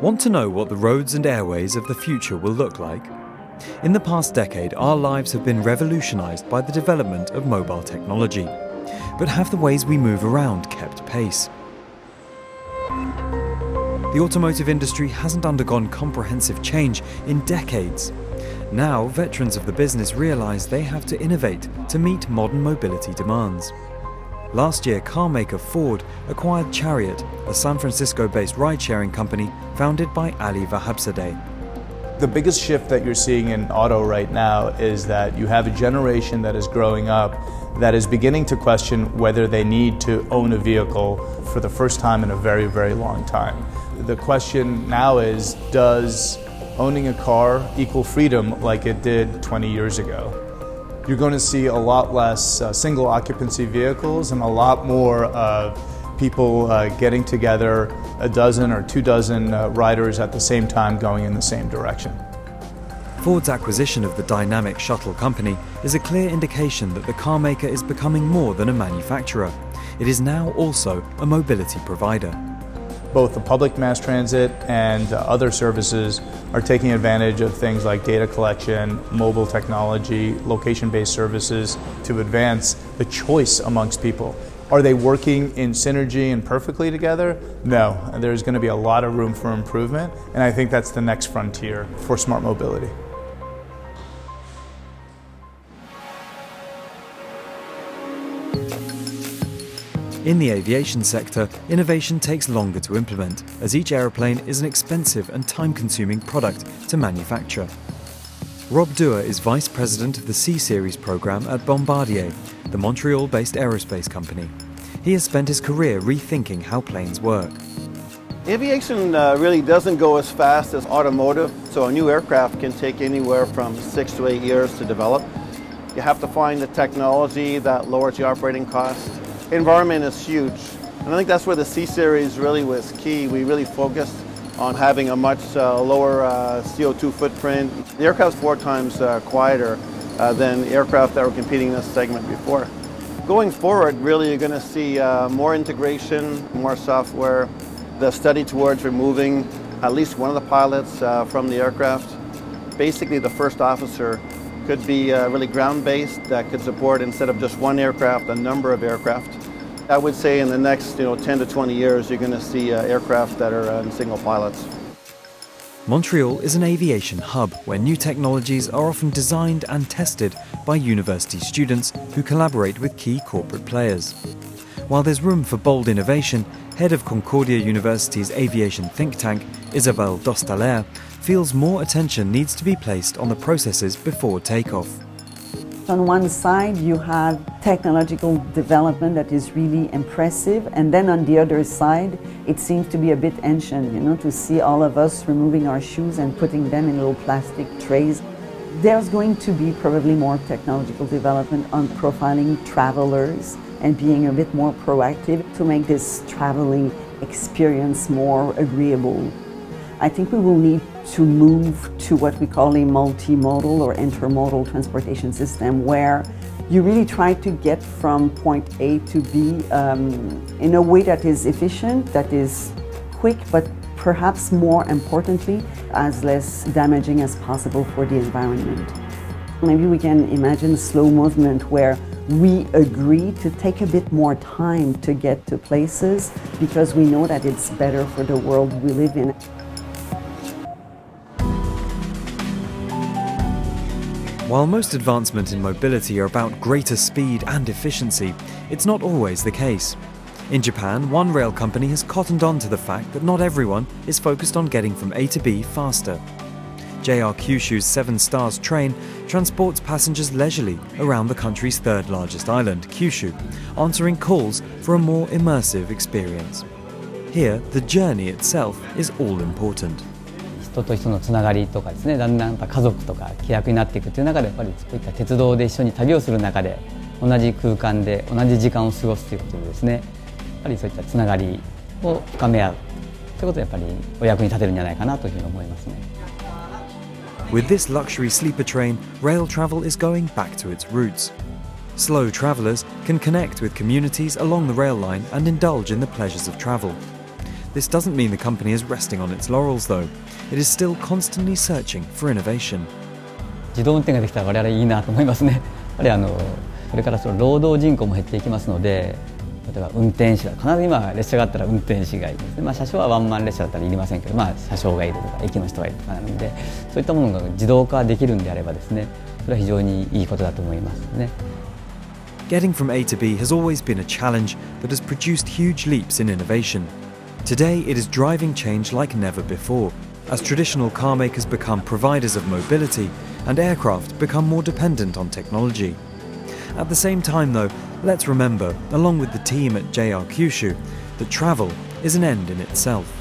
Want to know what the roads and airways of the future will look like? In the past decade, our lives have been revolutionized by the development of mobile technology. But have the ways we move around kept pace? The automotive industry hasn't undergone comprehensive change in decades. Now, veterans of the business realize they have to innovate to meet modern mobility demands. Last year, carmaker Ford acquired Chariot, a San Francisco based ride sharing company founded by Ali Vahabzadeh. The biggest shift that you're seeing in auto right now is that you have a generation that is growing up that is beginning to question whether they need to own a vehicle for the first time in a very, very long time. The question now is Does owning a car equal freedom like it did 20 years ago? You're going to see a lot less uh, single occupancy vehicles and a lot more of people uh, getting together, a dozen or two dozen uh, riders at the same time going in the same direction. Ford's acquisition of the Dynamic Shuttle Company is a clear indication that the carmaker is becoming more than a manufacturer. It is now also a mobility provider both the public mass transit and uh, other services are taking advantage of things like data collection, mobile technology, location based services to advance the choice amongst people. Are they working in synergy and perfectly together? No. There's going to be a lot of room for improvement, and I think that's the next frontier for smart mobility. In the aviation sector, innovation takes longer to implement, as each aeroplane is an expensive and time consuming product to manufacture. Rob Dewar is Vice President of the C Series program at Bombardier, the Montreal based aerospace company. He has spent his career rethinking how planes work. Aviation uh, really doesn't go as fast as automotive, so a new aircraft can take anywhere from six to eight years to develop. You have to find the technology that lowers the operating cost environment is huge. And I think that's where the C Series really was key. We really focused on having a much uh, lower uh, CO2 footprint. The aircraft's four times uh, quieter uh, than aircraft that were competing in this segment before. Going forward, really you're going to see uh, more integration, more software, the study towards removing at least one of the pilots uh, from the aircraft. Basically the first officer could be really ground-based that could support instead of just one aircraft, a number of aircraft. I would say in the next you know 10 to 20 years you're going to see uh, aircraft that are uh, single pilots. Montreal is an aviation hub where new technologies are often designed and tested by university students who collaborate with key corporate players. While there's room for bold innovation, head of Concordia University's aviation think tank, Isabelle Dostaler, feels more attention needs to be placed on the processes before takeoff. On one side, you have technological development that is really impressive, and then on the other side, it seems to be a bit ancient, you know, to see all of us removing our shoes and putting them in little plastic trays. There's going to be probably more technological development on profiling travelers and being a bit more proactive to make this traveling experience more agreeable. I think we will need to move to what we call a multimodal or intermodal transportation system where you really try to get from point A to B um, in a way that is efficient, that is quick, but perhaps more importantly, as less damaging as possible for the environment. Maybe we can imagine slow movement where we agree to take a bit more time to get to places because we know that it's better for the world we live in. While most advancements in mobility are about greater speed and efficiency, it's not always the case. In Japan, one rail company has cottoned on to the fact that not everyone is focused on getting from A to B faster. JR Kyushu's Seven Stars train transports passengers leisurely around the country's third largest island, Kyushu, answering calls for a more immersive experience. Here, the journey itself is all important. 人と人のつながりとかですねだんだんやっぱ家族とか気楽になっていくという中でやっぱりこういった鉄道で一緒に旅をする中で同じ空間で同じ時間を過ごすということでですねやっぱりそういったつながりを深め合うということはやっぱりお役に立てるんじゃないかなというふうに思いますね。With this luxury sleeper train, rail travel is going back to its roots. Slow travellers can connect with communities along the rail line and indulge in the pleasures of travel. This doesn't mean the company is resting on its laurels, though. It is still constantly searching for innovation. 自動運転ができたら我々いいなと思いますね。やっぱりあのこれからその労働人口も減っていきますので、例えば運転士だ必ず今列車があったら運転士がいるんですね。まあ車掌はワンマン列車だったらいりませんけど、まあ車掌がいるとか駅の人がいるとかなので、そういったものが自動化できるんであればですね、それは非常にいいことだと思いますね。Getting from A to B has always been a challenge that has produced huge leaps in innovation. Today, it is driving change like never before, as traditional car makers become providers of mobility and aircraft become more dependent on technology. At the same time, though, let's remember, along with the team at JR Kyushu, that travel is an end in itself.